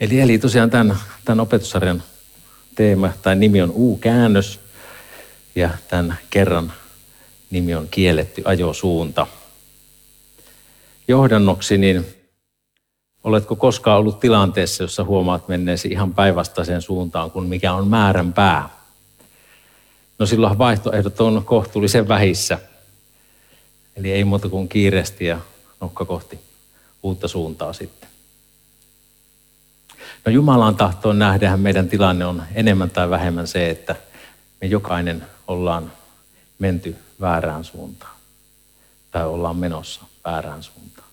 Eli, eli tosiaan tämän, tämän opetussarjan teema tai nimi on U-käännös ja tämän kerran nimi on kielletty ajosuunta. Johdannoksi, niin oletko koskaan ollut tilanteessa, jossa huomaat menneesi ihan päinvastaiseen suuntaan kuin mikä on määrän pää? No silloin vaihtoehdot on kohtuullisen vähissä. Eli ei muuta kuin kiiresti ja nokka kohti uutta suuntaa sitten. No Jumalan tahtoon nähdään meidän tilanne on enemmän tai vähemmän se, että me jokainen ollaan menty väärään suuntaan. Tai ollaan menossa väärään suuntaan.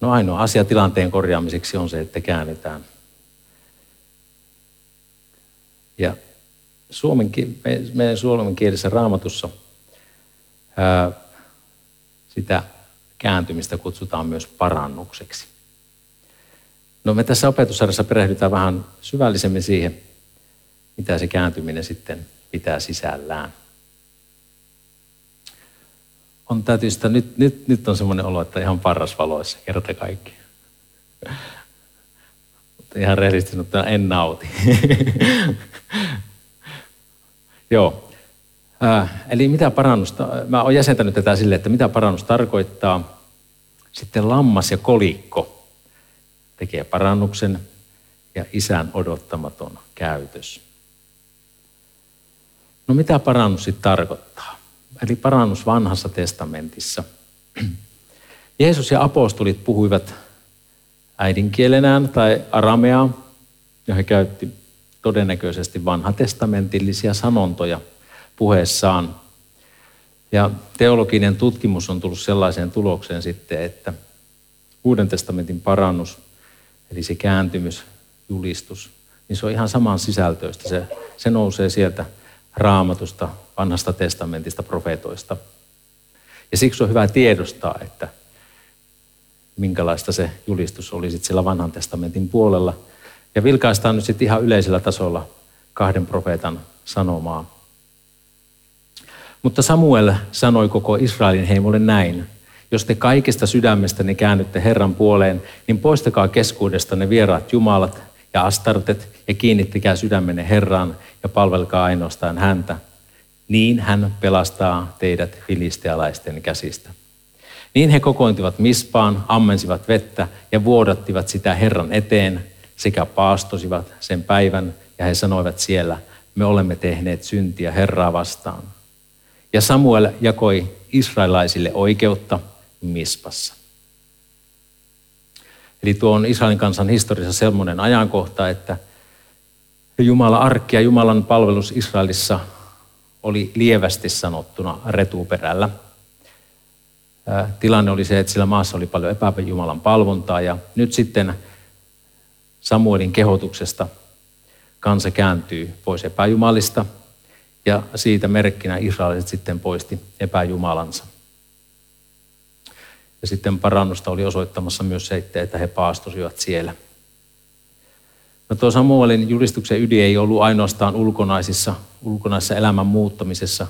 No ainoa asia tilanteen korjaamiseksi on se, että käännytään. Ja suomen, meidän suomen kielisessä raamatussa sitä kääntymistä kutsutaan myös parannukseksi. No me tässä opetussarjassa perehdytään vähän syvällisemmin siihen, mitä se kääntyminen sitten pitää sisällään. On täytyy sitä, nyt, nyt, nyt on semmoinen olo, että ihan parras valoissa kerta kaikki. Mutta ihan rehellisesti sanottuna en nauti. Joo. Äh, eli mitä parannusta, mä olen jäsentänyt tätä sille, että mitä parannus tarkoittaa. Sitten lammas ja kolikko tekee parannuksen ja isän odottamaton käytös. No mitä parannus sitten tarkoittaa? Eli parannus vanhassa testamentissa. Jeesus ja apostolit puhuivat äidinkielenään tai arameaa, ja he käytti todennäköisesti vanhatestamentillisia sanontoja puheessaan. Ja teologinen tutkimus on tullut sellaiseen tulokseen sitten, että Uuden testamentin parannus, eli se kääntymys, julistus, niin se on ihan saman sisältöistä. Se, se nousee sieltä raamatusta, vanhasta testamentista, profeetoista. Ja siksi on hyvä tiedostaa, että minkälaista se julistus oli sitten siellä vanhan testamentin puolella. Ja vilkaistaan nyt sitten ihan yleisellä tasolla kahden profeetan sanomaa. Mutta Samuel sanoi koko Israelin heimolle näin. Jos te kaikista sydämestäni käännytte Herran puoleen, niin poistakaa keskuudestanne vieraat jumalat ja astartet ja kiinnittäkää sydämenne Herraan ja palvelkaa ainoastaan häntä. Niin hän pelastaa teidät filistealaisten käsistä. Niin he kokoontivat mispaan, ammensivat vettä ja vuodattivat sitä Herran eteen sekä paastosivat sen päivän ja he sanoivat siellä, me olemme tehneet syntiä Herraa vastaan. Ja Samuel jakoi israelaisille oikeutta Mispassa. Eli tuo on Israelin kansan historiassa sellainen ajankohta, että Jumalan arkki ja Jumalan palvelus Israelissa oli lievästi sanottuna retuperällä. Tilanne oli se, että sillä maassa oli paljon epäjumalan palvontaa ja nyt sitten Samuelin kehotuksesta kansa kääntyy pois epäjumalista ja siitä merkkinä israeliset sitten poisti epäjumalansa. Ja sitten parannusta oli osoittamassa myös se, että he paastosivat siellä. No tuo Samuelin julistuksen ydin ei ollut ainoastaan ulkonaisissa, ulkonaisessa elämän muuttamisessa.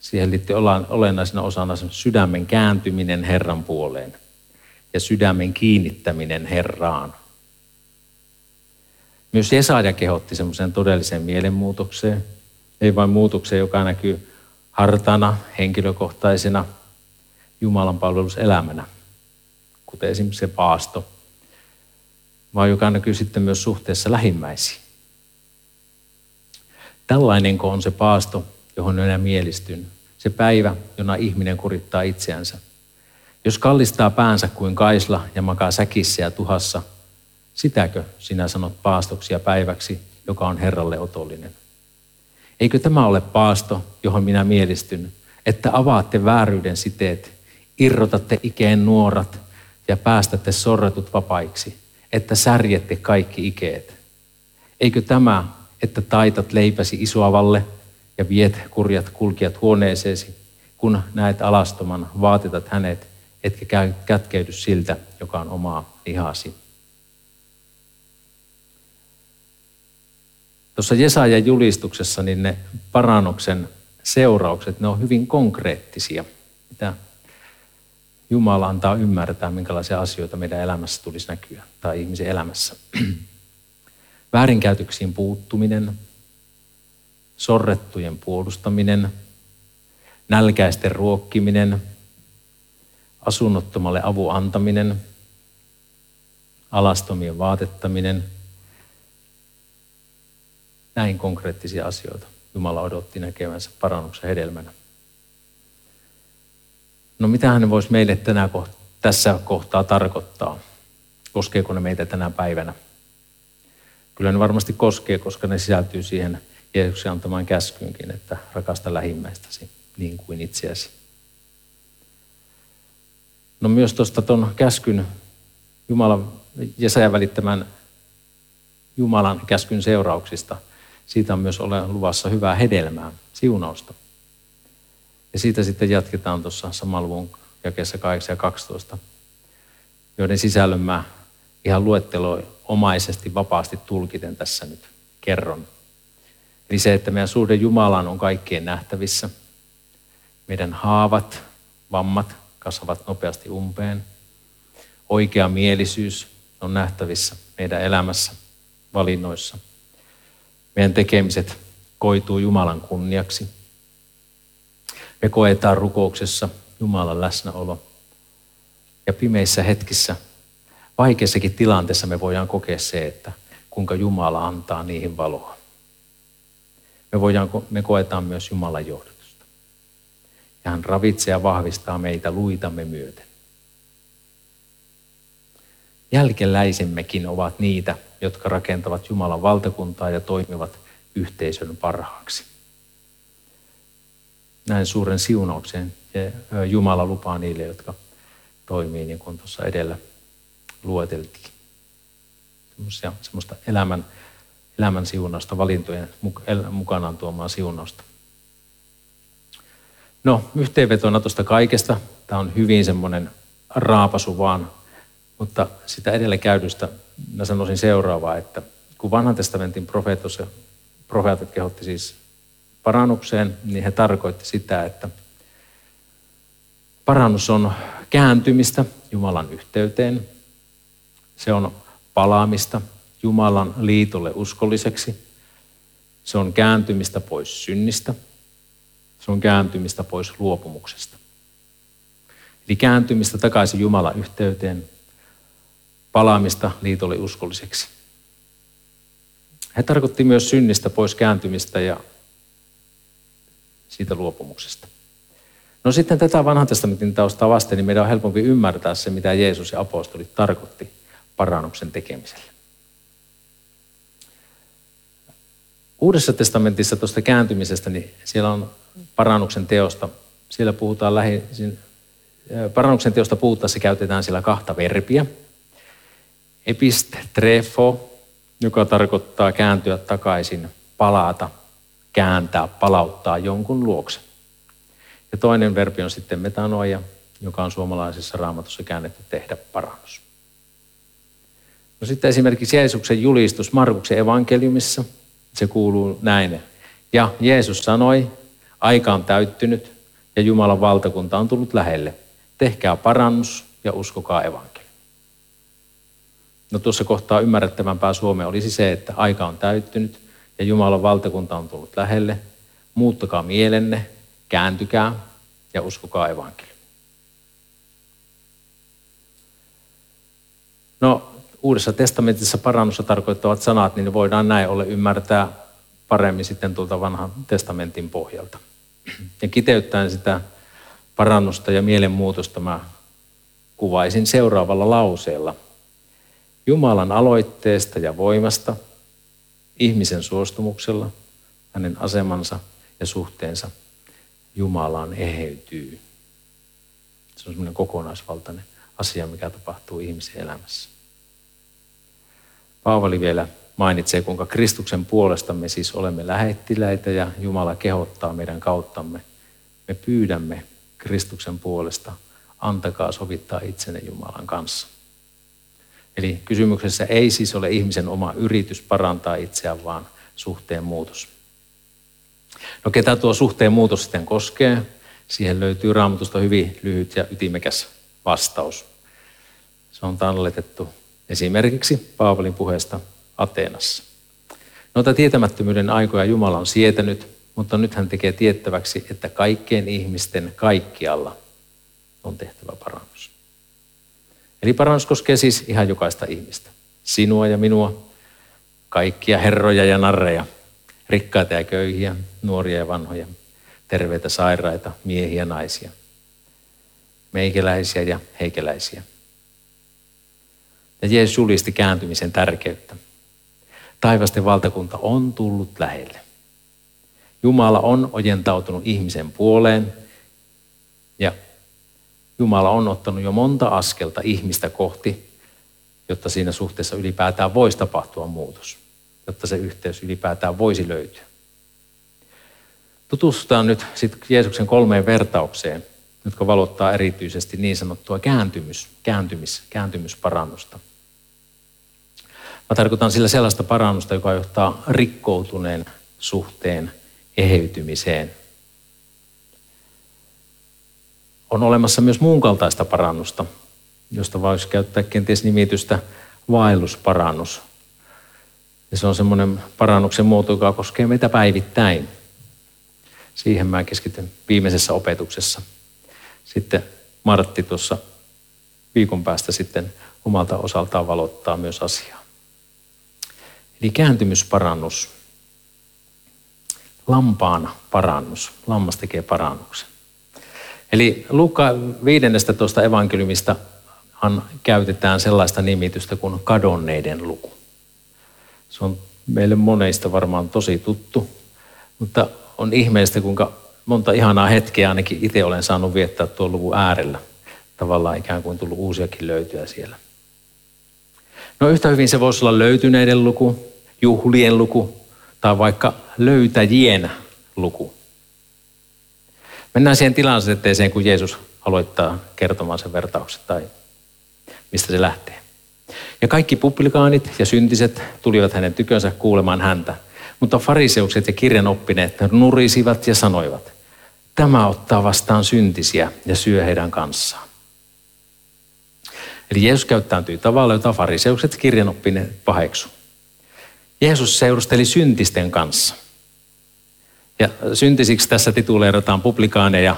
Siihen liittyy olennaisena osana sydämen kääntyminen Herran puoleen ja sydämen kiinnittäminen Herraan. Myös Jesaja kehotti semmoiseen todelliseen mielenmuutokseen, ei vain muutokseen, joka näkyy hartana, henkilökohtaisena Jumalan palveluselämänä, kuten esimerkiksi se paasto, vaan joka näkyy sitten myös suhteessa lähimmäisiin. Tällainenko on se paasto, johon minä mielistyn, se päivä, jona ihminen kurittaa itseänsä. Jos kallistaa päänsä kuin kaisla ja makaa säkissä ja tuhassa, sitäkö sinä sanot paastoksia päiväksi, joka on Herralle otollinen? Eikö tämä ole paasto, johon minä mielistyn, että avaatte vääryyden siteet, irrotatte ikeen nuorat ja päästätte sorretut vapaiksi, että särjette kaikki ikeet? Eikö tämä, että taitat leipäsi isoavalle ja viet kurjat kulkijat huoneeseesi, kun näet alastoman, vaatetat hänet, etkä käy kätkeydy siltä, joka on omaa lihasi? Tuossa Jesajan julistuksessa niin ne parannuksen seuraukset, ne on hyvin konkreettisia. Mitä, Jumala antaa ymmärtää, minkälaisia asioita meidän elämässä tulisi näkyä tai ihmisen elämässä. Väärinkäytöksiin puuttuminen, sorrettujen puolustaminen, nälkäisten ruokkiminen, asunnottomalle avun antaminen, alastomien vaatettaminen. Näin konkreettisia asioita Jumala odotti näkevänsä parannuksen hedelmänä. No mitä hän voisi meille tänä kohtaa, tässä kohtaa tarkoittaa? Koskeeko ne meitä tänä päivänä? Kyllä ne varmasti koskee, koska ne sisältyy siihen Jeesuksen antamaan käskyynkin, että rakasta lähimmäistäsi niin kuin itseäsi. No myös tuosta tuon käskyn Jumalan, Jesajan välittämän Jumalan käskyn seurauksista, siitä on myös ole luvassa hyvää hedelmää, siunausta. Ja siitä sitten jatketaan tuossa saman luvun jakeessa 8 ja 12, joiden sisällön mä ihan luetteloimaisesti vapaasti tulkiten tässä nyt kerron. Eli se, että meidän suhde Jumalaan on kaikkien nähtävissä. Meidän haavat, vammat kasvavat nopeasti umpeen. Oikea mielisyys on nähtävissä meidän elämässä, valinnoissa. Meidän tekemiset koituu Jumalan kunniaksi. Me koetaan rukouksessa Jumalan läsnäolo. Ja pimeissä hetkissä, vaikeissakin tilanteissa me voidaan kokea se, että kuinka Jumala antaa niihin valoa. Me, voidaan, me koetaan myös Jumalan johdatusta. Ja hän ravitsee ja vahvistaa meitä luitamme myöten. Jälkeläisemmekin ovat niitä, jotka rakentavat Jumalan valtakuntaa ja toimivat yhteisön parhaaksi näin suuren siunauksen ja Jumala lupaa niille, jotka toimii niin kuin tuossa edellä lueteltiin. Semmoista, semmoista elämän, elämän siunausta, valintojen mukanaan tuomaan siunausta. No, yhteenvetona tuosta kaikesta. Tämä on hyvin semmoinen raapasu vaan, mutta sitä edellä käydystä mä sanoisin seuraavaa, että kun vanhan testamentin profeetat kehotti siis parannukseen, niin he tarkoitti sitä, että parannus on kääntymistä Jumalan yhteyteen. Se on palaamista Jumalan liitolle uskolliseksi. Se on kääntymistä pois synnistä. Se on kääntymistä pois luopumuksesta. Eli kääntymistä takaisin Jumalan yhteyteen, palaamista liitolle uskolliseksi. He tarkoitti myös synnistä pois kääntymistä ja siitä luopumuksesta. No sitten tätä vanhan testamentin taustaa vasten, niin meidän on helpompi ymmärtää se, mitä Jeesus ja apostolit tarkoitti parannuksen tekemiselle. Uudessa testamentissa tuosta kääntymisestä, niin siellä on parannuksen teosta. Siellä puhutaan lähi, parannuksen teosta puhuttaessa käytetään siellä kahta verbiä. Epistrefo, joka tarkoittaa kääntyä takaisin, palata kääntää, palauttaa jonkun luokse. Ja toinen verbi on sitten metanoia, joka on suomalaisessa raamatussa käännetty tehdä parannus. No sitten esimerkiksi Jeesuksen julistus Markuksen evankeliumissa, se kuuluu näin. Ja Jeesus sanoi, aika on täyttynyt ja Jumalan valtakunta on tullut lähelle. Tehkää parannus ja uskokaa evankeliumi. No tuossa kohtaa ymmärrettävämpää Suomea olisi se, että aika on täyttynyt ja Jumalan valtakunta on tullut lähelle. Muuttakaa mielenne, kääntykää ja uskokaa evankeliumi. No, Uudessa testamentissa parannusta tarkoittavat sanat, niin ne voidaan näin ollen ymmärtää paremmin sitten tuolta vanhan testamentin pohjalta. Ja kiteyttäen sitä parannusta ja mielenmuutosta mä kuvaisin seuraavalla lauseella. Jumalan aloitteesta ja voimasta – ihmisen suostumuksella hänen asemansa ja suhteensa Jumalaan eheytyy. Se on semmoinen kokonaisvaltainen asia, mikä tapahtuu ihmisen elämässä. Paavali vielä mainitsee, kuinka Kristuksen puolesta me siis olemme lähettiläitä ja Jumala kehottaa meidän kauttamme. Me pyydämme Kristuksen puolesta, antakaa sovittaa itsenne Jumalan kanssa. Eli kysymyksessä ei siis ole ihmisen oma yritys parantaa itseään, vaan suhteen muutos. No ketä tuo suhteen muutos sitten koskee? Siihen löytyy raamatusta hyvin lyhyt ja ytimekäs vastaus. Se on talletettu esimerkiksi Paavalin puheesta Ateenassa. Noita tietämättömyyden aikoja Jumala on sietänyt, mutta nyt hän tekee tiettäväksi, että kaikkien ihmisten kaikkialla on tehtävä parannus. Eli parannus koskee siis ihan jokaista ihmistä. Sinua ja minua, kaikkia herroja ja narreja, rikkaita ja köyhiä, nuoria ja vanhoja, terveitä sairaita, miehiä ja naisia, meikäläisiä ja heikäläisiä. Ja Jeesus julisti kääntymisen tärkeyttä. Taivasten valtakunta on tullut lähelle. Jumala on ojentautunut ihmisen puoleen ja Jumala on ottanut jo monta askelta ihmistä kohti, jotta siinä suhteessa ylipäätään voisi tapahtua muutos, jotta se yhteys ylipäätään voisi löytyä. Tutustutaan nyt sitten Jeesuksen kolmeen vertaukseen, jotka valottaa erityisesti niin sanottua kääntymys, kääntymis, kääntymysparannusta. Mä tarkoitan sillä sellaista parannusta, joka johtaa rikkoutuneen suhteen eheytymiseen. On olemassa myös muun kaltaista parannusta, josta voisi käyttää kenties nimitystä vaellusparannus. Ja se on semmoinen parannuksen muoto, joka koskee meitä päivittäin. Siihen mä keskityn viimeisessä opetuksessa. Sitten Martti tuossa viikon päästä sitten omalta osaltaan valottaa myös asiaa. Eli kääntymysparannus. Lampaan parannus. Lammas tekee parannuksen. Eli Luukka 15 evankeliumista käytetään sellaista nimitystä kuin kadonneiden luku. Se on meille moneista varmaan tosi tuttu, mutta on ihmeellistä, kuinka monta ihanaa hetkeä ainakin itse olen saanut viettää tuon luvun äärellä. Tavallaan ikään kuin tullut uusiakin löytyä siellä. No yhtä hyvin se voisi olla löytyneiden luku, juhlien luku tai vaikka löytäjien luku. Mennään siihen tilanteeseen, kun Jeesus aloittaa kertomaan sen vertauksen tai mistä se lähtee. Ja kaikki publikaanit ja syntiset tulivat hänen tykönsä kuulemaan häntä. Mutta fariseukset ja kirjanoppineet nurisivat ja sanoivat, tämä ottaa vastaan syntisiä ja syö heidän kanssaan. Eli Jeesus käyttäytyi tavalla, jota fariseukset kirjanoppineet paheksu. Jeesus seurusteli syntisten kanssa. Ja syntisiksi tässä tituleerataan publikaaneja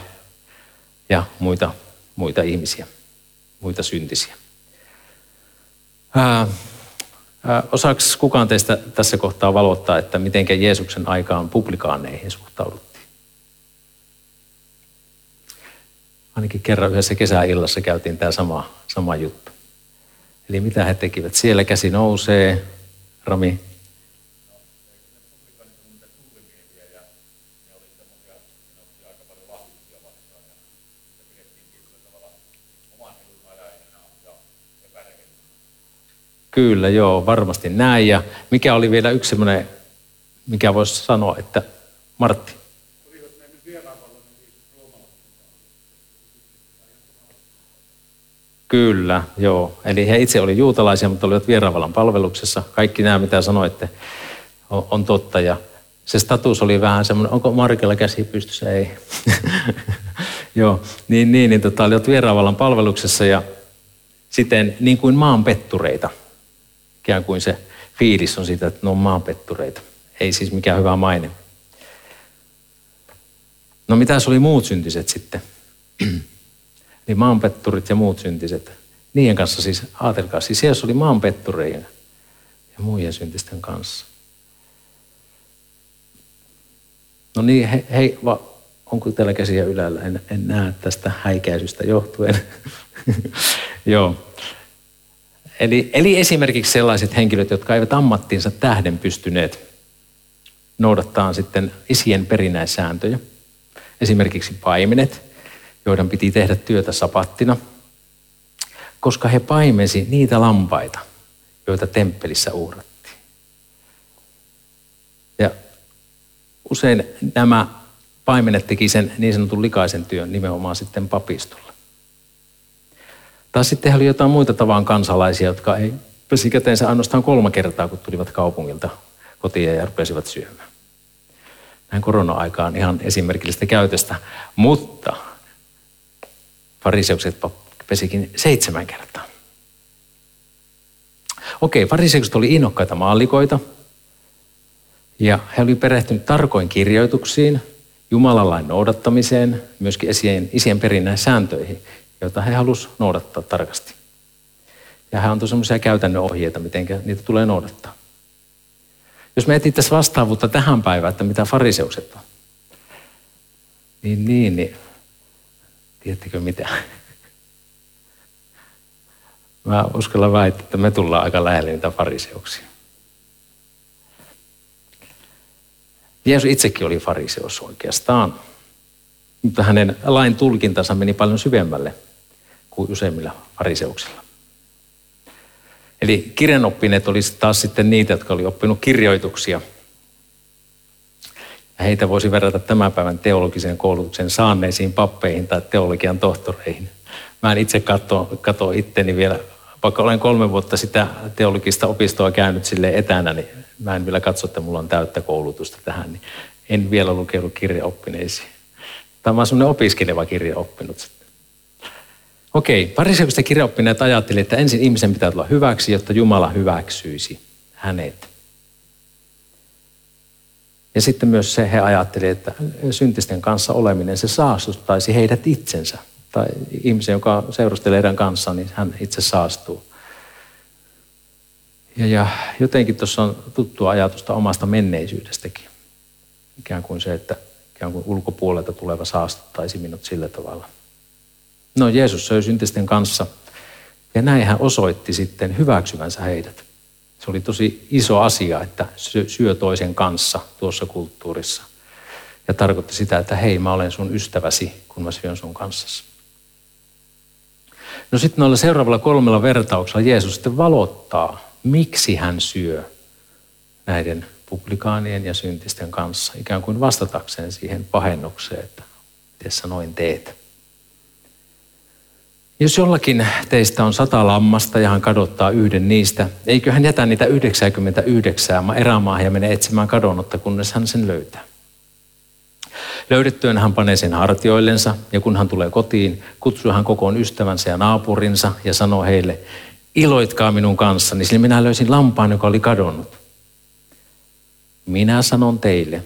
ja muita, muita ihmisiä, muita syntisiä. Ää, ää, osaaks kukaan teistä tässä kohtaa valottaa, että miten Jeesuksen aikaan publikaaneihin suhtauduttiin? Ainakin kerran yhdessä kesäillassa käytiin tämä sama, sama juttu. Eli mitä he tekivät? Siellä käsi nousee, Rami. Kyllä, joo, varmasti näin. Ja mikä oli vielä yksi semmoinen, mikä voisi sanoa, että Martti. Kyllä, joo. Eli he itse olivat juutalaisia, mutta olivat vieraanvallan palveluksessa. Kaikki nämä, mitä sanoitte, on, on totta. Ja se status oli vähän semmoinen, onko Markella käsi pystyssä? Ei. joo, niin, niin, niin tota, olivat vieraanvallan palveluksessa ja sitten niin kuin maanpettureita ikään kuin se fiilis on siitä, että ne on maanpettureita. Ei siis mikään hyvä maine. No mitä oli muut syntiset sitten? Eli maanpetturit ja muut syntiset. Niiden kanssa siis, ajatelkaa, siis siellä oli maanpettureiden ja muiden syntisten kanssa. No niin, hei, hei va, onko teillä käsiä ylällä? En, en näe tästä häikäisystä johtuen. Joo. Eli, eli esimerkiksi sellaiset henkilöt, jotka eivät ammattiinsa tähden pystyneet noudattaa sitten isien perinäissääntöjä. Esimerkiksi paimenet, joiden piti tehdä työtä sapattina, koska he paimensi niitä lampaita, joita temppelissä uhrattiin. Ja usein nämä paimenet teki sen niin sanotun likaisen työn nimenomaan sitten papistolla. Tai sitten oli jotain muita tavan kansalaisia, jotka ei pesi käteensä ainoastaan kolme kertaa, kun tulivat kaupungilta kotiin ja rupesivat syömään. Näin korona-aikaan ihan esimerkillistä käytöstä. Mutta fariseukset pesikin seitsemän kertaa. Okei, fariseukset oli innokkaita maallikoita, ja he olivat perehtyneet tarkoin kirjoituksiin, Jumalan lain noudattamiseen, myöskin isien, isien perinnän sääntöihin, joita he halusivat noudattaa tarkasti. Ja hän antoi sellaisia käytännön ohjeita, miten niitä tulee noudattaa. Jos me etsittäisiin vastaavuutta tähän päivään, että mitä fariseukset on, niin niin, niin tiedättekö mitä? Mä uskallan väittää, että me tullaan aika lähelle niitä fariseuksia. Jeesus itsekin oli fariseus oikeastaan, mutta hänen lain tulkintansa meni paljon syvemmälle kuin useimmilla fariseuksilla. Eli kirjanoppineet olisi taas sitten niitä, jotka oli oppinut kirjoituksia. Ja heitä voisi verrata tämän päivän teologisen koulutuksen saanneisiin pappeihin tai teologian tohtoreihin. Mä en itse katso, katso itteni vielä, vaikka olen kolme vuotta sitä teologista opistoa käynyt sille etänä, niin mä en vielä katso, että mulla on täyttä koulutusta tähän, niin en vielä lukenut kirjaoppineisiin. Tämä on semmoinen opiskeleva kirja oppinut Okei, fariseukset kirjaoppineet ajattelivat, että ensin ihmisen pitää tulla hyväksi, jotta Jumala hyväksyisi hänet. Ja sitten myös se he ajattelivat, että syntisten kanssa oleminen, se saastuttaisi heidät itsensä. Tai ihmisen, joka seurustelee heidän kanssaan, niin hän itse saastuu. Ja, ja jotenkin tuossa on tuttua ajatusta omasta menneisyydestäkin. Ikään kuin se, että ikään kuin ulkopuolelta tuleva saastuttaisi minut sillä tavalla. No Jeesus söi syntisten kanssa ja näin hän osoitti sitten hyväksyvänsä heidät. Se oli tosi iso asia, että syö toisen kanssa tuossa kulttuurissa. Ja tarkoitti sitä, että hei, mä olen sun ystäväsi, kun mä syön sun kanssasi. No sitten noilla seuraavalla kolmella vertauksella Jeesus sitten valottaa, miksi hän syö näiden publikaanien ja syntisten kanssa, ikään kuin vastatakseen siihen pahennukseen, että miten sä noin teet. Jos jollakin teistä on sata lammasta ja hän kadottaa yhden niistä, eikö hän jätä niitä 99 erämaahan ja mene etsimään kadonnutta, kunnes hän sen löytää. Löydettyön hän panee sen hartioillensa ja kun hän tulee kotiin, kutsuu hän kokoon ystävänsä ja naapurinsa ja sanoo heille, iloitkaa minun kanssani, sillä minä löysin lampaan, joka oli kadonnut. Minä sanon teille,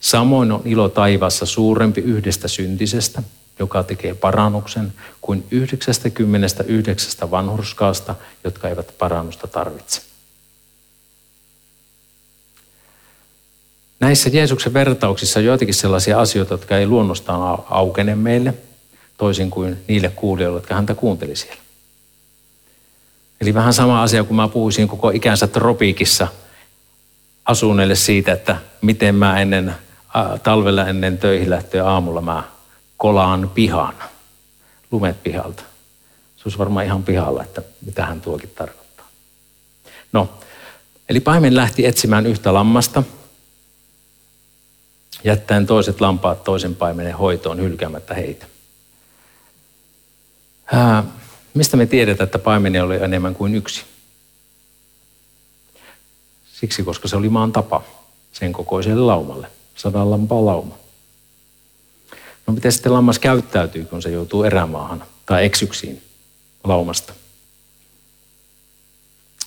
samoin on ilo taivassa suurempi yhdestä syntisestä, joka tekee parannuksen, kuin 99 vanhurskaasta, jotka eivät parannusta tarvitse. Näissä Jeesuksen vertauksissa on joitakin sellaisia asioita, jotka ei luonnostaan aukene meille, toisin kuin niille kuulijoille, jotka häntä kuunteli siellä. Eli vähän sama asia, kun mä puhuisin koko ikänsä tropiikissa asuneille siitä, että miten mä ennen talvella ennen töihin lähtöä aamulla mä kolaan pihan, lumet pihalta. Se olisi varmaan ihan pihalla, että mitä hän tuokin tarkoittaa. No, eli paimen lähti etsimään yhtä lammasta, jättäen toiset lampaat toisen paimenen hoitoon hylkäämättä heitä. Ää, mistä me tiedetään, että paimeni oli enemmän kuin yksi? Siksi, koska se oli maan tapa sen kokoiselle laumalle, sadan lampaa lauma. No miten sitten lammas käyttäytyy, kun se joutuu erämaahan tai eksyksiin laumasta?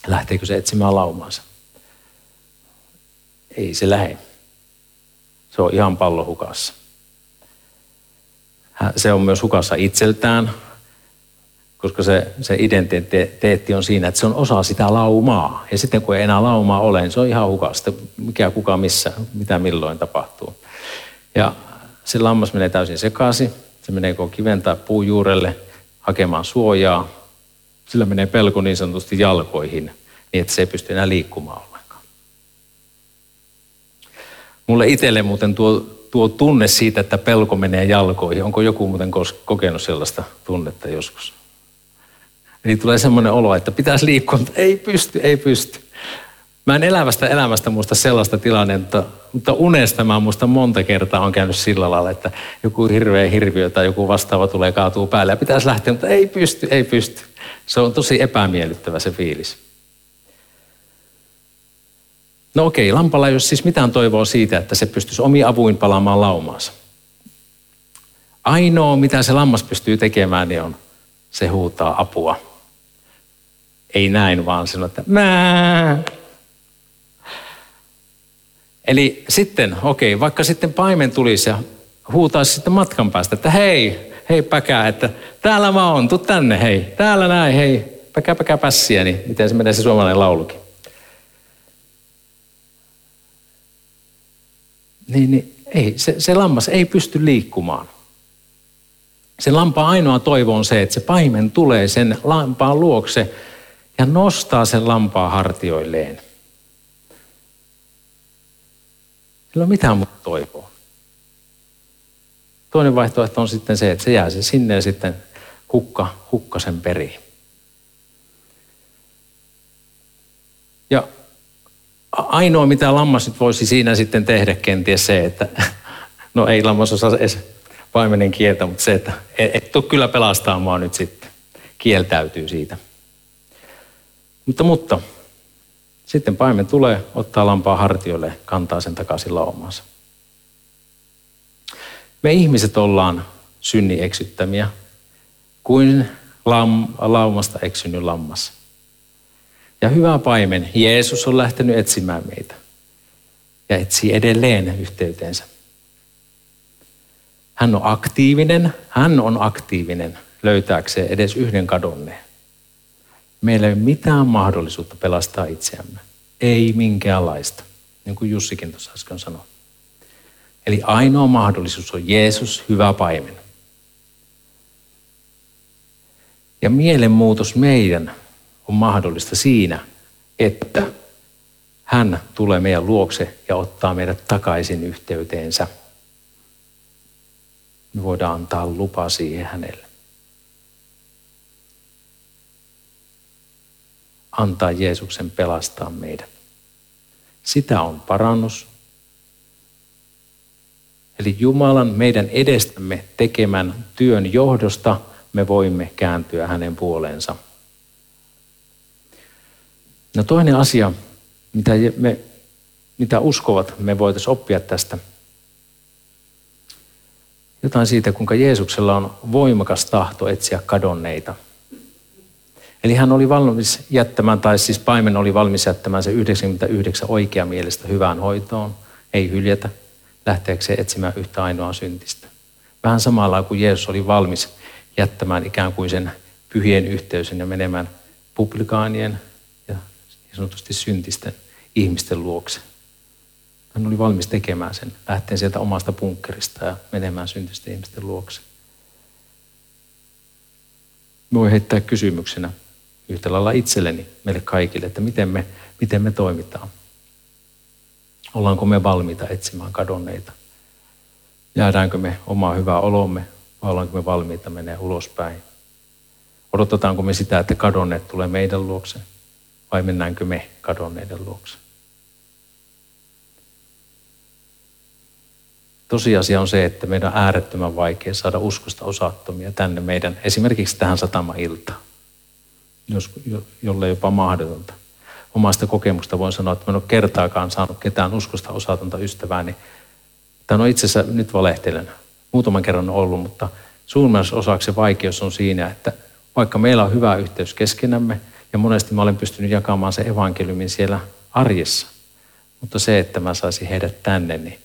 Lähteekö se etsimään laumaansa? Ei se lähde. Se on ihan pallo hukassa. Se on myös hukassa itseltään, koska se, se identiteetti on siinä, että se on osa sitä laumaa. Ja sitten kun ei enää laumaa ole, niin se on ihan hukasta, mikä kuka missä, mitä milloin tapahtuu. Ja se lammas menee täysin sekaisin. Se menee koko kiven tai puun juurelle hakemaan suojaa. Sillä menee pelko niin sanotusti jalkoihin, niin että se ei pysty enää liikkumaan ollenkaan. Mulle itselle muuten tuo, tuo tunne siitä, että pelko menee jalkoihin. Onko joku muuten kokenut sellaista tunnetta joskus? Eli tulee semmoinen olo, että pitäisi liikkua, mutta ei pysty, ei pysty. Mä en elävästä elämästä muista sellaista tilannetta, mutta unesta mä muista monta kertaa on käynyt sillä lailla, että joku hirveä hirviö tai joku vastaava tulee kaatuu päälle ja pitäisi lähteä, mutta ei pysty, ei pysty. Se on tosi epämiellyttävä se fiilis. No okei, lampalla ei ole siis mitään toivoa siitä, että se pystyisi omi avuin palaamaan laumaansa. Ainoa, mitä se lammas pystyy tekemään, niin on se huutaa apua. Ei näin, vaan sanoo, että Mää! Eli sitten, okei, okay, vaikka sitten paimen tulisi ja huutaisi sitten matkan päästä, että hei, hei päkää, että täällä mä oon, tuu tänne, hei, täällä näin, hei, päkää päkää pässiä, niin miten se menee se suomalainen laulukin. Niin, niin ei, se, se lammas ei pysty liikkumaan. Sen lampaan ainoa toivo on se, että se paimen tulee sen lampaan luokse ja nostaa sen lampaan hartioilleen. Sillä on mitään muuta toivoa. Toinen vaihtoehto on sitten se, että se jää se sinne ja sitten hukka, hukka sen periin. Ja ainoa, mitä lammas nyt voisi siinä sitten tehdä, kenties se, että no ei lammas osaa edes paimenen kieltä, mutta se, että et, et tule kyllä pelastamaan nyt sitten. Kieltäytyy siitä. Mutta, mutta sitten paimen tulee, ottaa lampaa hartioille, kantaa sen takaisin laumaansa. Me ihmiset ollaan synni eksyttämiä, kuin lam, laumasta eksynyt lammas. Ja hyvä paimen, Jeesus on lähtenyt etsimään meitä ja etsii edelleen yhteyteensä. Hän on aktiivinen, hän on aktiivinen löytääkseen edes yhden kadonneen. Meillä ei ole mitään mahdollisuutta pelastaa itseämme. Ei minkäänlaista, niin kuin Jussikin tuossa äsken sanoi. Eli ainoa mahdollisuus on Jeesus, hyvä paimen. Ja mielenmuutos meidän on mahdollista siinä, että hän tulee meidän luokse ja ottaa meidät takaisin yhteyteensä. Me voidaan antaa lupa siihen hänelle. Antaa Jeesuksen pelastaa meidät. Sitä on parannus. Eli Jumalan meidän edestämme tekemän työn johdosta me voimme kääntyä hänen puoleensa – No toinen asia, mitä, me, mitä uskovat, me voitaisiin oppia tästä. Jotain siitä, kuinka Jeesuksella on voimakas tahto etsiä kadonneita. Eli hän oli valmis jättämään, tai siis paimen oli valmis jättämään se 99 oikea mielestä hyvään hoitoon, ei hyljätä, lähteäkseen etsimään yhtä ainoa syntistä. Vähän samalla kuin Jeesus oli valmis jättämään ikään kuin sen pyhien yhteysön ja menemään publikaanien sanotusti syntisten ihmisten luokse. Hän oli valmis tekemään sen, lähteen sieltä omasta punkkerista ja menemään syntisten ihmisten luokse. Voi heittää kysymyksenä yhtä lailla itselleni, meille kaikille, että miten me, miten me toimitaan. Ollaanko me valmiita etsimään kadonneita? Jäädäänkö me omaa hyvää olomme vai ollaanko me valmiita menee ulospäin? Odotetaanko me sitä, että kadonneet tulee meidän luokse? vai mennäänkö me kadonneiden luokse? Tosiasia on se, että meidän on äärettömän vaikea saada uskosta osattomia tänne meidän, esimerkiksi tähän satama-iltaan, jos, jolle jopa mahdotonta. Omasta kokemusta voin sanoa, että en ole kertaakaan saanut ketään uskosta osatonta ystävää, niin tämä on itse asiassa, nyt valehtelen, muutaman kerran ollut, mutta suurimmassa osaksi vaikeus on siinä, että vaikka meillä on hyvä yhteys keskenämme, ja monesti mä olen pystynyt jakamaan se evankeliumin siellä arjessa. Mutta se, että mä saisin heidät tänne, niin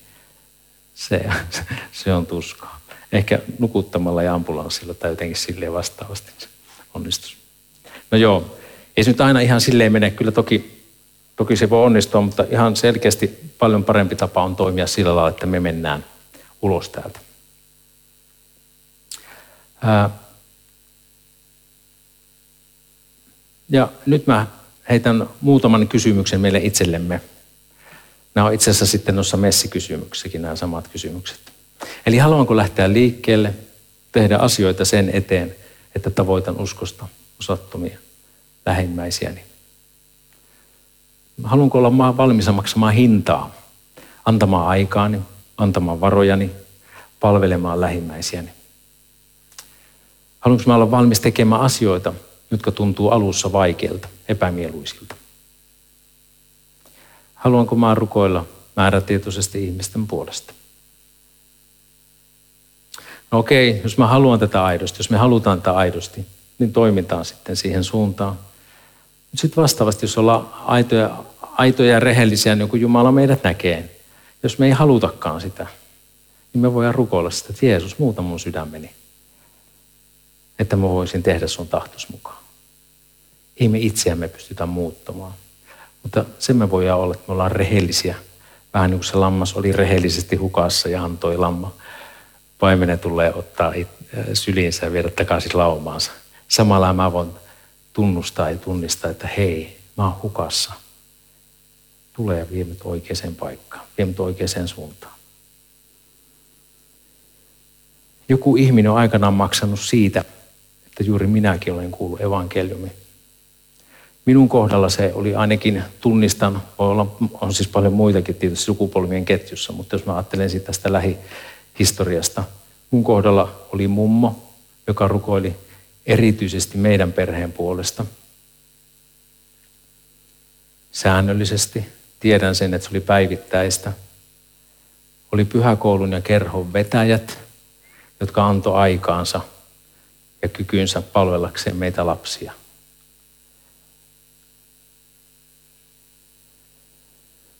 se, se on tuskaa. Ehkä nukuttamalla ja ambulanssilla tai jotenkin silleen vastaavasti onnistus. No joo, ei se nyt aina ihan silleen mene. Kyllä toki, toki se voi onnistua, mutta ihan selkeästi paljon parempi tapa on toimia sillä lailla, että me mennään ulos täältä. Ää, Ja nyt mä heitän muutaman kysymyksen meille itsellemme. Nämä on itse asiassa sitten noissa messikysymyksissäkin nämä samat kysymykset. Eli haluanko lähteä liikkeelle, tehdä asioita sen eteen, että tavoitan uskosta osattomia lähimmäisiäni. Haluanko olla valmis maksamaan hintaa, antamaan aikaani, antamaan varojani, palvelemaan lähimmäisiäni. Haluanko mä olla valmis tekemään asioita, jotka tuntuu alussa vaikeilta, epämieluisilta. Haluanko mä rukoilla määrätietoisesti ihmisten puolesta? No okei, jos mä haluan tätä aidosti, jos me halutaan tätä aidosti, niin toimitaan sitten siihen suuntaan. Sitten vastaavasti, jos ollaan aitoja, aitoja ja rehellisiä, niin kuin Jumala meidät näkee, jos me ei halutakaan sitä, niin me voidaan rukoilla sitä, että Jeesus, muuta mun sydämeni, että mä voisin tehdä sun tahtos mukaan. Ei me itseämme pystytä muuttamaan. Mutta sen me voidaan olla, että me ollaan rehellisiä. Vähän niin kuin se lammas oli rehellisesti hukassa ja antoi lamma paimenen tulee ottaa syliinsä ja viedä takaisin laumaansa. Samalla mä voin tunnustaa ja tunnistaa, että hei, mä oon hukassa. Tulee ja vie oikeaan paikkaan, vie oikeaan suuntaan. Joku ihminen on aikanaan maksanut siitä, että juuri minäkin olen kuullut evankeliumi. Minun kohdalla se oli ainakin tunnistan, voi olla, on siis paljon muitakin tietysti sukupolvien ketjussa, mutta jos mä ajattelen siitä tästä lähihistoriasta, mun kohdalla oli mummo, joka rukoili erityisesti meidän perheen puolesta. Säännöllisesti, tiedän sen, että se oli päivittäistä. Oli pyhäkoulun ja kerhon vetäjät, jotka antoi aikaansa ja kykynsä palvellakseen meitä lapsia.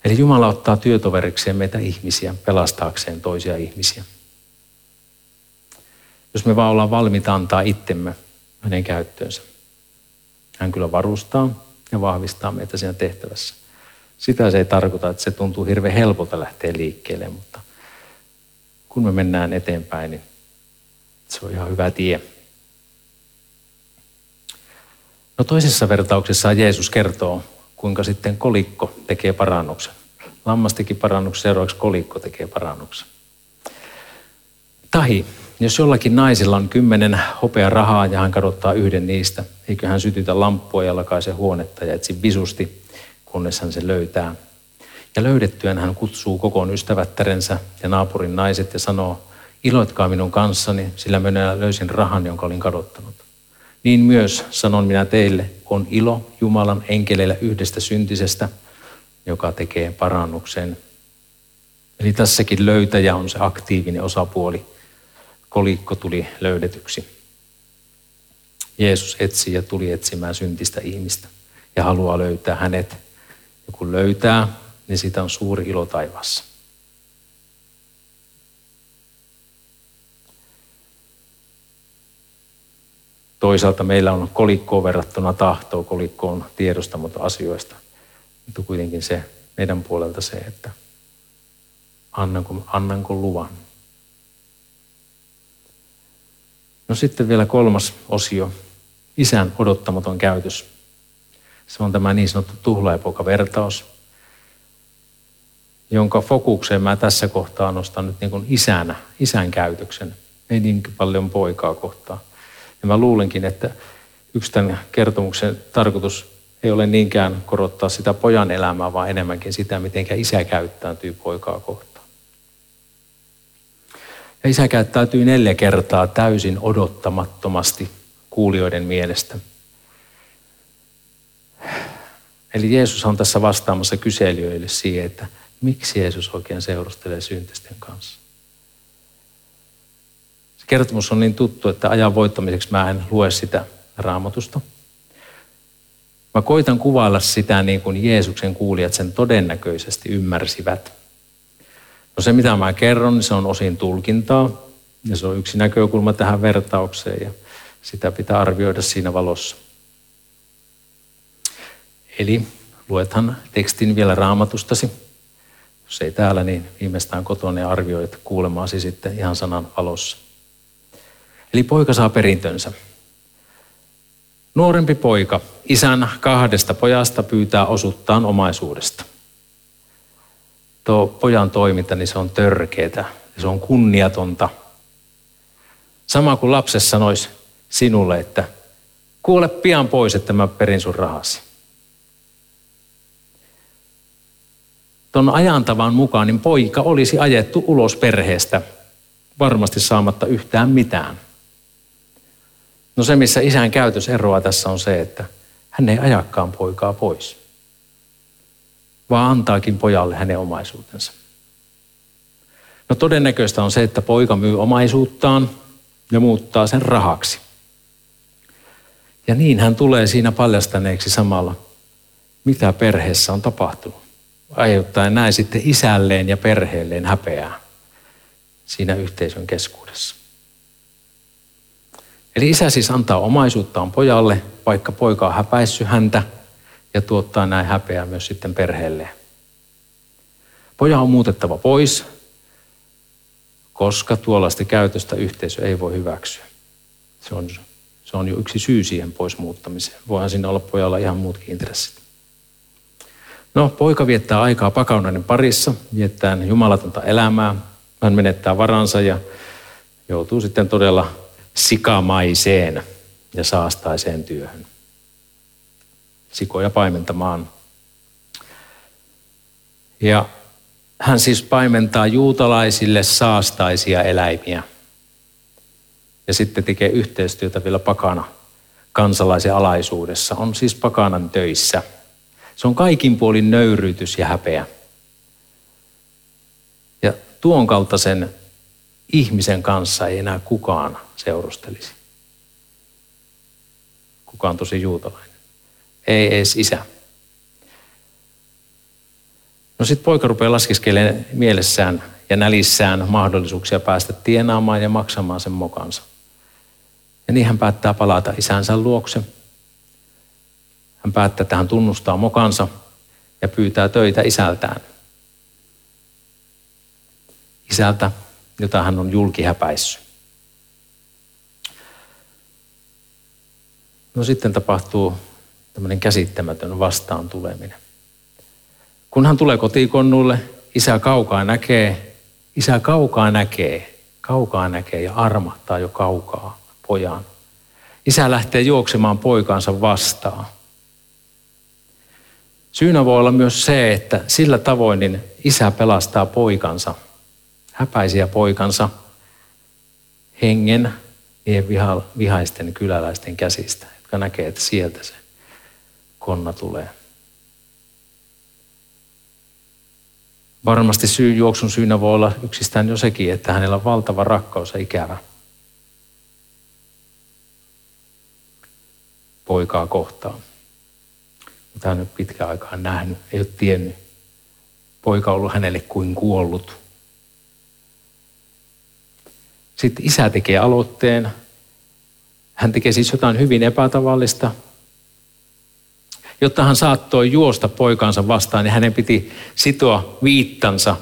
Eli Jumala ottaa työtoverikseen meitä ihmisiä pelastaakseen toisia ihmisiä. Jos me vaan ollaan valmiita antaa itsemme hänen käyttöönsä. Hän kyllä varustaa ja vahvistaa meitä siinä tehtävässä. Sitä se ei tarkoita, että se tuntuu hirveän helpolta lähteä liikkeelle, mutta kun me mennään eteenpäin, niin se on ihan hyvä tie. No toisessa vertauksessa Jeesus kertoo, kuinka sitten kolikko tekee parannuksen. Lammas teki parannuksen, seuraavaksi kolikko tekee parannuksen. Tahi, jos jollakin naisilla on kymmenen hopea rahaa ja hän kadottaa yhden niistä, eikö hän sytytä lamppua ja lakaise huonetta ja etsi visusti, kunnes hän se löytää. Ja löydettyään hän kutsuu kokoon ystävättärensä ja naapurin naiset ja sanoo, iloitkaa minun kanssani, sillä minä löysin rahan, jonka olin kadottanut. Niin myös, sanon minä teille, on ilo Jumalan enkeleillä yhdestä syntisestä, joka tekee parannuksen. Eli tässäkin löytäjä on se aktiivinen osapuoli. Kolikko tuli löydetyksi. Jeesus etsi ja tuli etsimään syntistä ihmistä ja haluaa löytää hänet. Ja kun löytää, niin siitä on suuri ilo taivaassa. Toisaalta meillä on kolikkoon verrattuna tahtoa, kolikkoon tiedostamatta asioista. Mutta kuitenkin se meidän puolelta se, että annanko, annanko luvan. No sitten vielä kolmas osio, isän odottamaton käytös. Se on tämä niin sanottu tuhlaipoika-vertaus, jonka fokukseen mä tässä kohtaa nostan nyt niin kuin isänä, isän käytöksen, ei niin paljon poikaa kohtaa. Ja mä luulenkin, että yksi tämän kertomuksen tarkoitus ei ole niinkään korottaa sitä pojan elämää, vaan enemmänkin sitä, miten isä käyttäytyy poikaa kohtaan. Ja isä käyttäytyy neljä kertaa täysin odottamattomasti kuulijoiden mielestä. Eli Jeesus on tässä vastaamassa kyselijöille siihen, että miksi Jeesus oikein seurustelee syntisten kanssa. Se kertomus on niin tuttu, että ajan voittamiseksi mä en lue sitä raamatusta. Mä koitan kuvailla sitä niin kuin Jeesuksen kuulijat sen todennäköisesti ymmärsivät. No se mitä mä kerron, niin se on osin tulkintaa ja se on yksi näkökulma tähän vertaukseen ja sitä pitää arvioida siinä valossa. Eli luethan tekstin vielä raamatustasi. Jos ei täällä, niin viimeistään kotona ja arvioit kuulemaasi sitten ihan sanan valossa. Eli poika saa perintönsä. Nuorempi poika isän kahdesta pojasta pyytää osuttaan omaisuudesta. Tuo pojan toiminta, niin se on törkeetä se on kunniatonta. Sama kuin lapsessa sanoisi sinulle, että kuole pian pois, että mä perin sun rahasi. Tuon ajantavan mukaan niin poika olisi ajettu ulos perheestä varmasti saamatta yhtään mitään. No se, missä isän käytös eroaa tässä on se, että hän ei ajakkaan poikaa pois, vaan antaakin pojalle hänen omaisuutensa. No todennäköistä on se, että poika myy omaisuuttaan ja muuttaa sen rahaksi. Ja niin hän tulee siinä paljastaneeksi samalla, mitä perheessä on tapahtunut. Aiheuttaen näin sitten isälleen ja perheelleen häpeää siinä yhteisön keskuudessa. Eli isä siis antaa omaisuuttaan pojalle, vaikka poika on häpäissyt häntä ja tuottaa näin häpeää myös sitten perheelle. Poja on muutettava pois, koska tuollaista käytöstä yhteisö ei voi hyväksyä. Se on, se on jo yksi syy siihen pois muuttamiseen. Voihan siinä olla pojalla ihan muutkin intressit. No, poika viettää aikaa pakaunainen parissa, viettää jumalatonta elämää. Hän menettää varansa ja joutuu sitten todella sikamaiseen ja saastaiseen työhön. Sikoja paimentamaan. Ja hän siis paimentaa juutalaisille saastaisia eläimiä. Ja sitten tekee yhteistyötä vielä pakana kansalaisen alaisuudessa. On siis pakanan töissä. Se on kaikin puolin nöyryytys ja häpeä. Ja tuon kaltaisen ihmisen kanssa ei enää kukaan seurustelisi. Kukaan tosi juutalainen. Ei edes isä. No sitten poika rupeaa laskiskelemaan mielessään ja nälissään mahdollisuuksia päästä tienaamaan ja maksamaan sen mokansa. Ja niin hän päättää palata isänsä luokse. Hän päättää, että hän tunnustaa mokansa ja pyytää töitä isältään. Isältä, jota hän on julkihäpäissyt. No sitten tapahtuu tämmöinen käsittämätön vastaan tuleminen. Kun hän tulee kotikonnulle, isä kaukaa näkee, isä kaukaa näkee, kaukaa näkee ja armahtaa jo kaukaa pojan. Isä lähtee juoksemaan poikaansa vastaan. Syynä voi olla myös se, että sillä tavoin niin isä pelastaa poikansa, häpäisiä poikansa, hengen niiden vihaisten kyläläisten käsistä, jotka näkee, että sieltä se konna tulee. Varmasti syy, juoksun syynä voi olla yksistään jo sekin, että hänellä on valtava rakkaus ja ikävä poikaa kohtaan. Mitä hän nyt pitkään aikaa nähnyt, ei ole tiennyt. Poika on ollut hänelle kuin kuollut. Sitten isä tekee aloitteen. Hän tekee siis jotain hyvin epätavallista, jotta hän saattoi juosta poikansa vastaan, niin hänen piti sitoa viittansa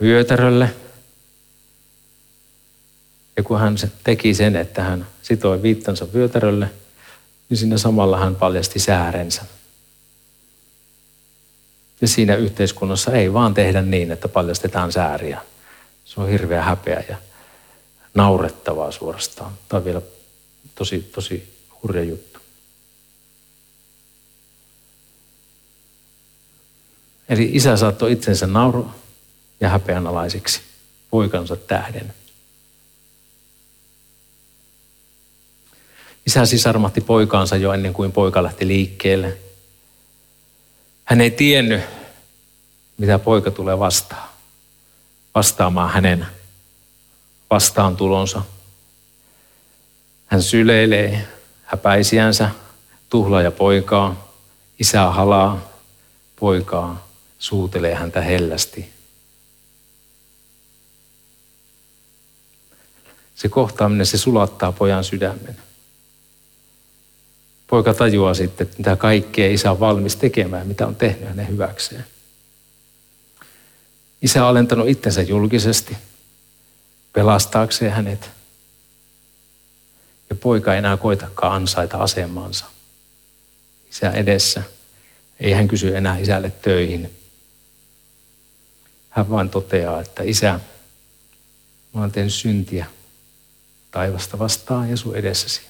vyötärölle. Ja kun hän teki sen, että hän sitoi viittansa vyötärölle, niin siinä samalla hän paljasti säärensä. Ja siinä yhteiskunnassa ei vaan tehdä niin, että paljastetaan sääriä. Se on hirveä häpeä ja naurettavaa suorastaan. Tämä on vielä tosi, tosi hurja juttu. Eli isä saattoi itsensä nauru ja häpeänalaiseksi poikansa tähden. Isä sisarmahti poikaansa jo ennen kuin poika lähti liikkeelle. Hän ei tiennyt, mitä poika tulee vastaan. Vastaamaan hänen vastaantulonsa. Hän syleilee häpäisiänsä, tuhlaa ja poikaa. Isä halaa poikaa suutelee häntä hellästi. Se kohtaaminen, se sulattaa pojan sydämen. Poika tajuaa sitten, että mitä kaikkea isä on valmis tekemään, mitä on tehnyt hänen hyväkseen. Isä on alentanut itsensä julkisesti pelastaakseen hänet. Ja poika ei enää koitakaan ansaita asemansa isä edessä. Ei hän kysy enää isälle töihin, hän vain toteaa, että isä, mä olen tehnyt syntiä taivasta vastaan ja sun edessäsi.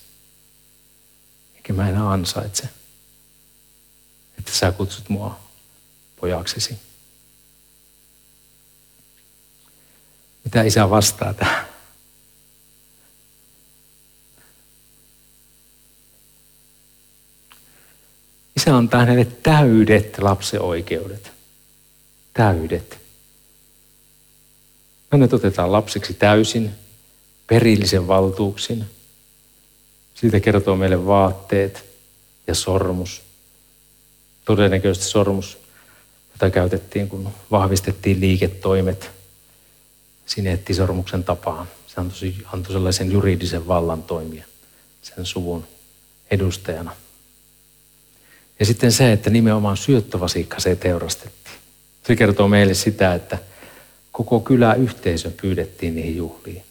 Eikä mä enää ansaitse, että sä kutsut mua pojaksesi. Mitä isä vastaa tähän? Isä on hänelle täydet lapsen oikeudet. Täydet. Hänet otetaan lapseksi täysin, perillisen valtuuksin. Siitä kertoo meille vaatteet ja sormus. Todennäköisesti sormus, jota käytettiin, kun vahvistettiin liiketoimet sineettisormuksen tapaan. Se antoi, antoi sellaisen juridisen vallan toimia sen suvun edustajana. Ja sitten se, että nimenomaan syöttövasikka se teurastettiin. Se kertoo meille sitä, että koko kyläyhteisö pyydettiin niihin juhliin.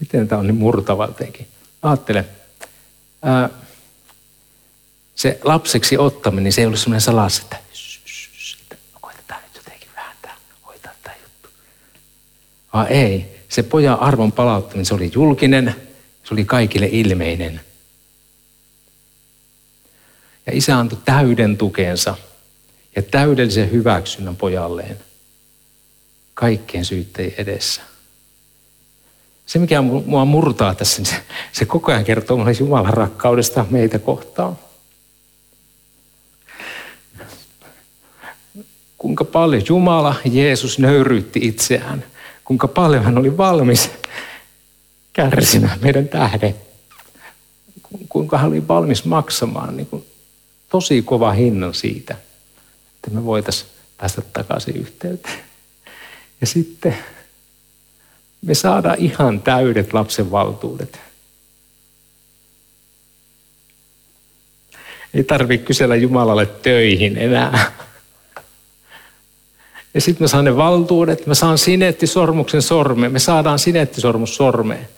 Miten tämä on niin murtava teki? Ajattele, ää, se lapseksi ottaminen, se ei ole semmoinen salas, että, että no koitetaan nyt jotenkin vähän tämä, hoitaa tämä juttu. Vaan ei, se pojan arvon palauttaminen, se oli julkinen, se oli kaikille ilmeinen. Ja isä antoi täyden tukensa ja täydellisen hyväksynnän pojalleen kaikkien syytteiden edessä. Se, mikä mua murtaa tässä, niin se, se koko ajan kertoo mulle Jumalan rakkaudesta meitä kohtaan. Kuinka paljon Jumala, Jeesus nöyryytti itseään. Kuinka paljon hän oli valmis kärsimään meidän tähden. Kuinka hän oli valmis maksamaan niin kuin tosi kova hinnan siitä, että me voitaisiin päästä takaisin yhteyteen. Ja sitten me saadaan ihan täydet lapsen valtuudet. Ei tarvitse kysellä Jumalalle töihin enää. Ja sitten mä saan ne valtuudet, mä saan sineettisormuksen sormeen, me saadaan sineettisormus sormeen.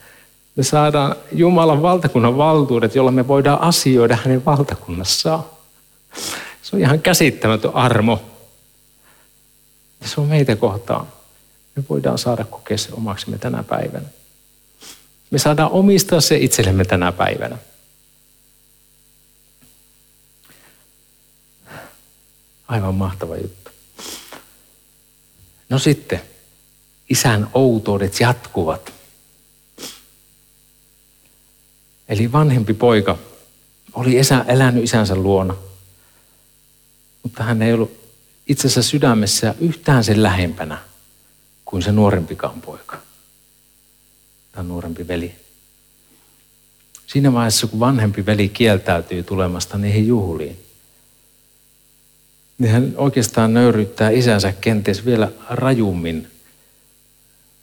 Me saadaan Jumalan valtakunnan valtuudet, jolla me voidaan asioida hänen valtakunnassaan. Se on ihan käsittämätön armo. Ja se on meitä kohtaan me voidaan saada kokea se omaksemme tänä päivänä. Me saadaan omistaa se itsellemme tänä päivänä. Aivan mahtava juttu. No sitten, isän outoudet jatkuvat. Eli vanhempi poika oli elänyt isänsä luona, mutta hän ei ollut itse asiassa sydämessä yhtään sen lähempänä kuin se nuorempikaan poika tai nuorempi veli. Siinä vaiheessa, kun vanhempi veli kieltäytyy tulemasta niihin juhliin, niin hän oikeastaan nöyryttää isänsä kenties vielä rajummin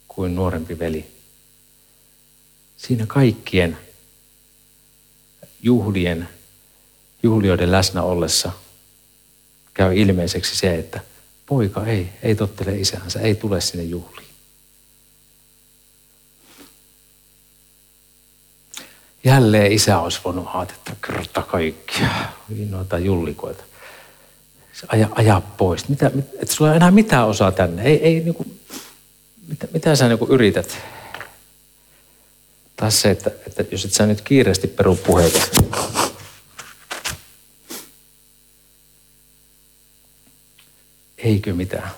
kuin nuorempi veli. Siinä kaikkien juhlien, juhlioiden läsnä ollessa käy ilmeiseksi se, että – poika ei, ei tottele isänsä, ei tule sinne juhliin. Jälleen isä olisi voinut aatetta kerta kaikkia noita jullikoita. Aja, aja pois. Mitä, et sulla ei enää mitään osaa tänne. Ei, ei, niin kuin, mitä, mitä sä niin kuin yrität? Taas se, että, että jos et sä nyt kiireesti peru puheita. Eikö mitään.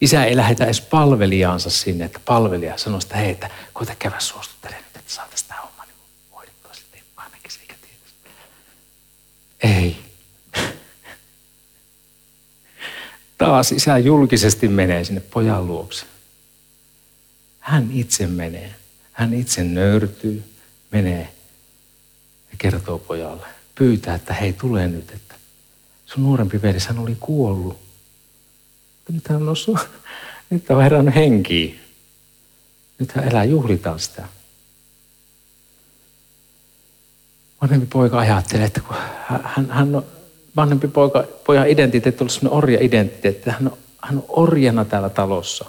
Isä ei lähetä edes palvelijaansa sinne, että palvelija sanoo että hei, että koita käydä suostuttelemaan nyt, että saataisiin tämä homma niin hoidettua sitten ainakin se tiedä. Ei. Taas isä julkisesti menee sinne pojan luokse. Hän itse menee. Hän itse nöyrtyy, menee ja kertoo pojalle. Pyytää, että hei, tule nyt, että sun nuorempi veli, hän oli kuollut nyt hän on noussut, nyt on herännyt henkiin. Nyt hän elää, juhlitaan sitä. Vanhempi poika ajattelee, että kun hän, hän on, vanhempi poika, pojan identiteetti on sellainen orja-identiteetti, hän on, hän on orjana täällä talossa.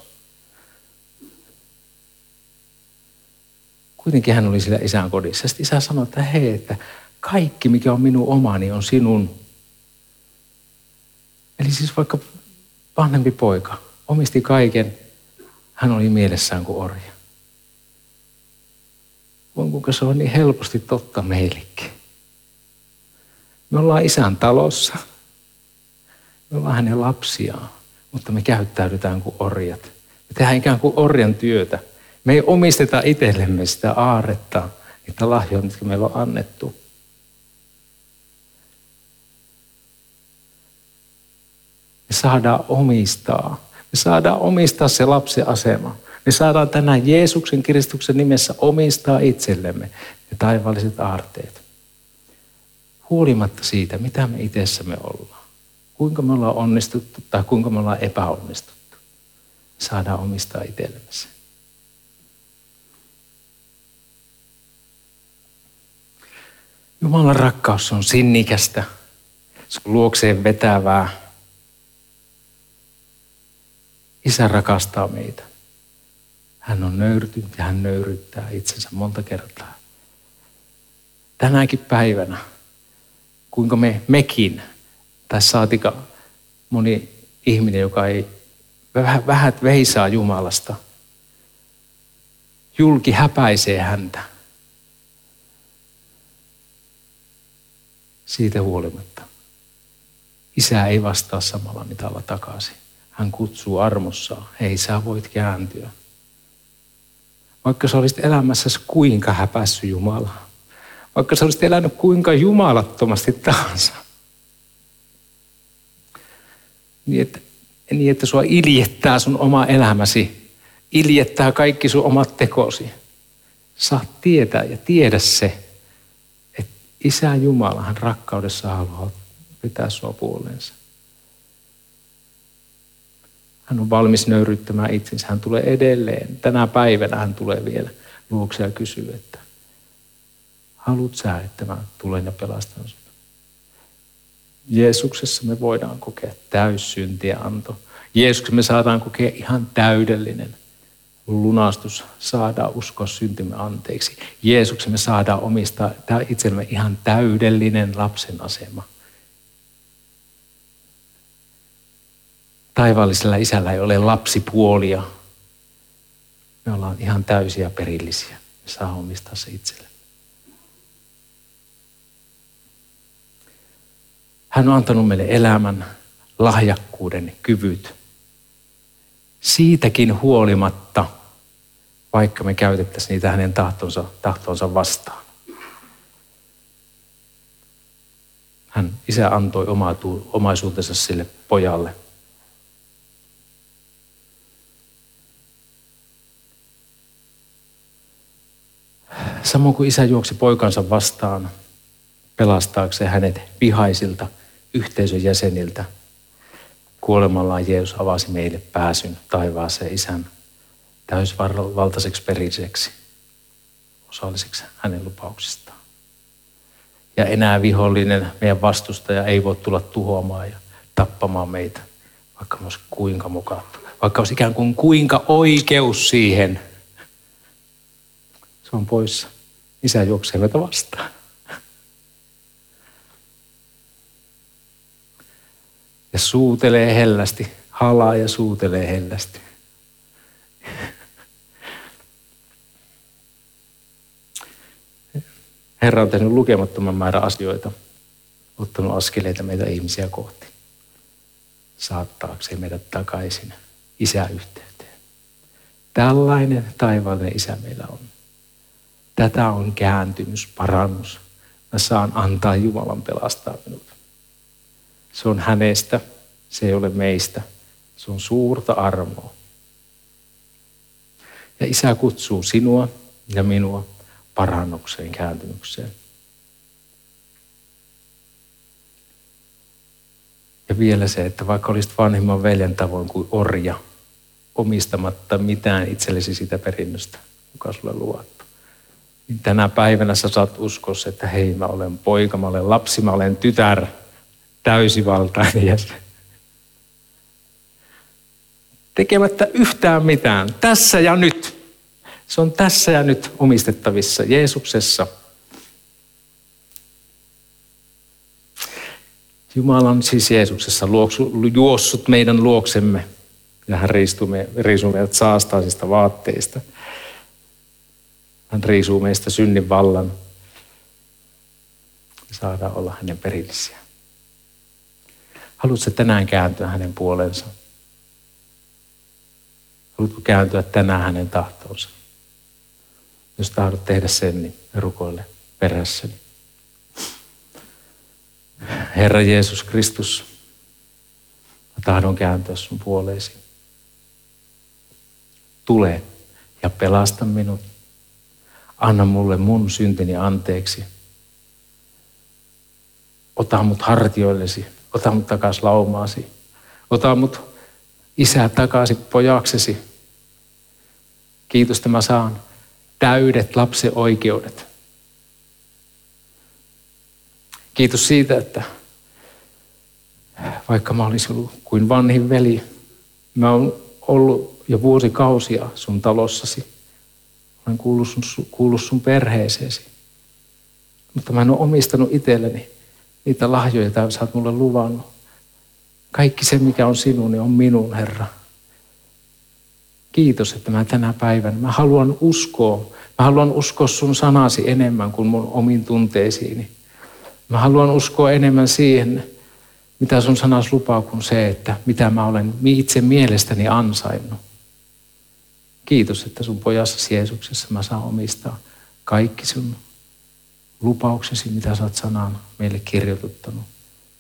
Kuitenkin hän oli siellä isän kodissa. Sitten isä sanoi, että hei, että kaikki mikä on minun omani on sinun. Eli siis vaikka vanhempi poika omisti kaiken, hän oli mielessään kuin orja. Voin kuinka se on niin helposti totta meillekin. Me ollaan isän talossa. Me ollaan hänen lapsiaan, mutta me käyttäydytään kuin orjat. Me tehdään ikään kuin orjan työtä. Me ei omisteta itsellemme sitä aaretta, niitä lahjoja, mitkä meillä on annettu. Me saadaan omistaa. Me saadaan omistaa se lapsen asema. Me saadaan tänään Jeesuksen Kristuksen nimessä omistaa itsellemme ne taivaalliset aarteet. Huolimatta siitä, mitä me itsessämme ollaan. Kuinka me ollaan onnistuttu tai kuinka me ollaan epäonnistuttu. Me saadaan omistaa itsellemme se. Jumalan rakkaus on sinnikästä, se on luokseen vetävää. Isä rakastaa meitä. Hän on nöyrtynyt ja hän nöyryttää itsensä monta kertaa. Tänäkin päivänä, kuinka me mekin, tai saatika moni ihminen, joka ei vähät veisaa Jumalasta, julki häpäisee häntä. Siitä huolimatta. Isä ei vastaa samalla mitalla takaisin. Hän kutsuu armossaan. Hei, sä voit kääntyä. Vaikka sä olisit elämässäsi kuinka häpässy Jumala. Vaikka sä olisit elänyt kuinka jumalattomasti tahansa. Niin että, niin, että sua iljettää sun oma elämäsi. Iljettää kaikki sun omat tekosi. Saat tietää ja tiedä se, että Isä Jumala, hän rakkaudessa haluaa pitää sua puoleensa. Hän on valmis nöyryttämään itsensä. Hän tulee edelleen. Tänä päivänä hän tulee vielä luokse ja kysyy, että haluat sä, että mä tulen ja pelastan sinut. Jeesuksessa me voidaan kokea täyssyntiä anto. Jeesuksessa me saadaan kokea ihan täydellinen lunastus, saadaan uskoa syntymme anteeksi. Jeesuksessa me saadaan omistaa itsellemme ihan täydellinen lapsen asema. Taivaallisella isällä ei ole lapsipuolia. Me ollaan ihan täysiä perillisiä. Me saa omistaa se itselle. Hän on antanut meille elämän, lahjakkuuden, kyvyt. Siitäkin huolimatta, vaikka me käytettäisiin niitä hänen tahtonsa, tahtonsa vastaan. Hän, isä antoi omaisuutensa sille pojalle. Samoin kuin isä juoksi poikansa vastaan pelastaakseen hänet vihaisilta yhteisön jäseniltä, kuolemallaan Jeesus avasi meille pääsyn taivaaseen isän täysvaltaiseksi periseksi, osalliseksi hänen lupauksistaan. Ja enää vihollinen, meidän vastustaja, ei voi tulla tuhoamaan ja tappamaan meitä, vaikka olisi kuinka mukaan. Vaikka olisi ikään kuin kuinka oikeus siihen – on poissa. Isä juoksee meitä vastaan. Ja suutelee hellästi, halaa ja suutelee hellästi. Herra on tehnyt lukemattoman määrän asioita, ottanut askeleita meitä ihmisiä kohti, saattaakseen meidät takaisin isäyhteyteen. Tällainen taivaallinen isä meillä on. Tätä on kääntymys, parannus. Mä saan antaa Jumalan pelastaa minut. Se on hänestä, se ei ole meistä. Se on suurta armoa. Ja isä kutsuu sinua ja minua parannukseen, kääntymykseen. Ja vielä se, että vaikka olisit vanhimman veljen tavoin kuin orja, omistamatta mitään itsellesi sitä perinnöstä, joka sulle niin tänä päivänä sä saat uskoa, että hei, mä olen poika, mä olen lapsi, mä olen tytär, täysivaltainen jäsen. Tekemättä yhtään mitään. Tässä ja nyt. Se on tässä ja nyt omistettavissa Jeesuksessa. Jumala on siis Jeesuksessa luoksu, juossut meidän luoksemme ja hän riisuu meidät saastaisista vaatteista – hän riisuu meistä synnin vallan. ja Saadaan olla hänen perillisiä. Haluatko tänään kääntyä hänen puolensa? Haluatko kääntyä tänään hänen tahtoonsa? Jos tahdot tehdä sen, niin rukoile perässäni. Herra Jeesus Kristus, mä tahdon kääntyä sun puoleesi. tule ja pelasta minut. Anna mulle mun syntini anteeksi. Ota mut hartioillesi, ota mut takas laumaasi. Ota mut isä takaisin pojaksesi. Kiitos, että mä saan täydet lapsen oikeudet. Kiitos siitä, että vaikka mä olisin ollut kuin vanhin veli, mä oon ollut jo vuosikausia sun talossasi. Olen kuullut sun, kuullut sun perheeseesi. Mutta mä en ole omistanut itselleni niitä lahjoja, joita sä oot mulle luvannut. Kaikki se, mikä on sinun, niin on minun, Herra. Kiitos, että mä tänä päivänä, mä haluan uskoa. Mä haluan uskoa sun sanasi enemmän kuin mun omiin tunteisiini. Mä haluan uskoa enemmän siihen, mitä sun sanas lupaa, kuin se, että mitä mä olen itse mielestäni ansainnut. Kiitos, että sun pojassasi Jeesuksessa mä saan omistaa kaikki sun lupauksesi, mitä sä oot sanaan meille kirjoituttanut.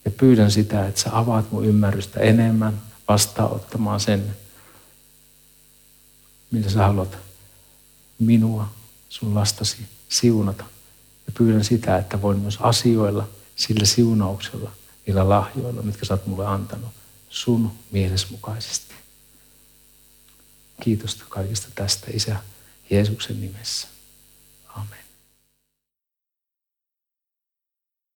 Ja pyydän sitä, että sä avaat mun ymmärrystä enemmän vastaanottamaan sen, mitä sä haluat minua, sun lastasi siunata. Ja pyydän sitä, että voin myös asioilla sillä siunauksella, niillä lahjoilla, mitkä sä oot mulle antanut, sun mielesmukaisesti. Kiitos kaikesta tästä, Isä, Jeesuksen nimessä.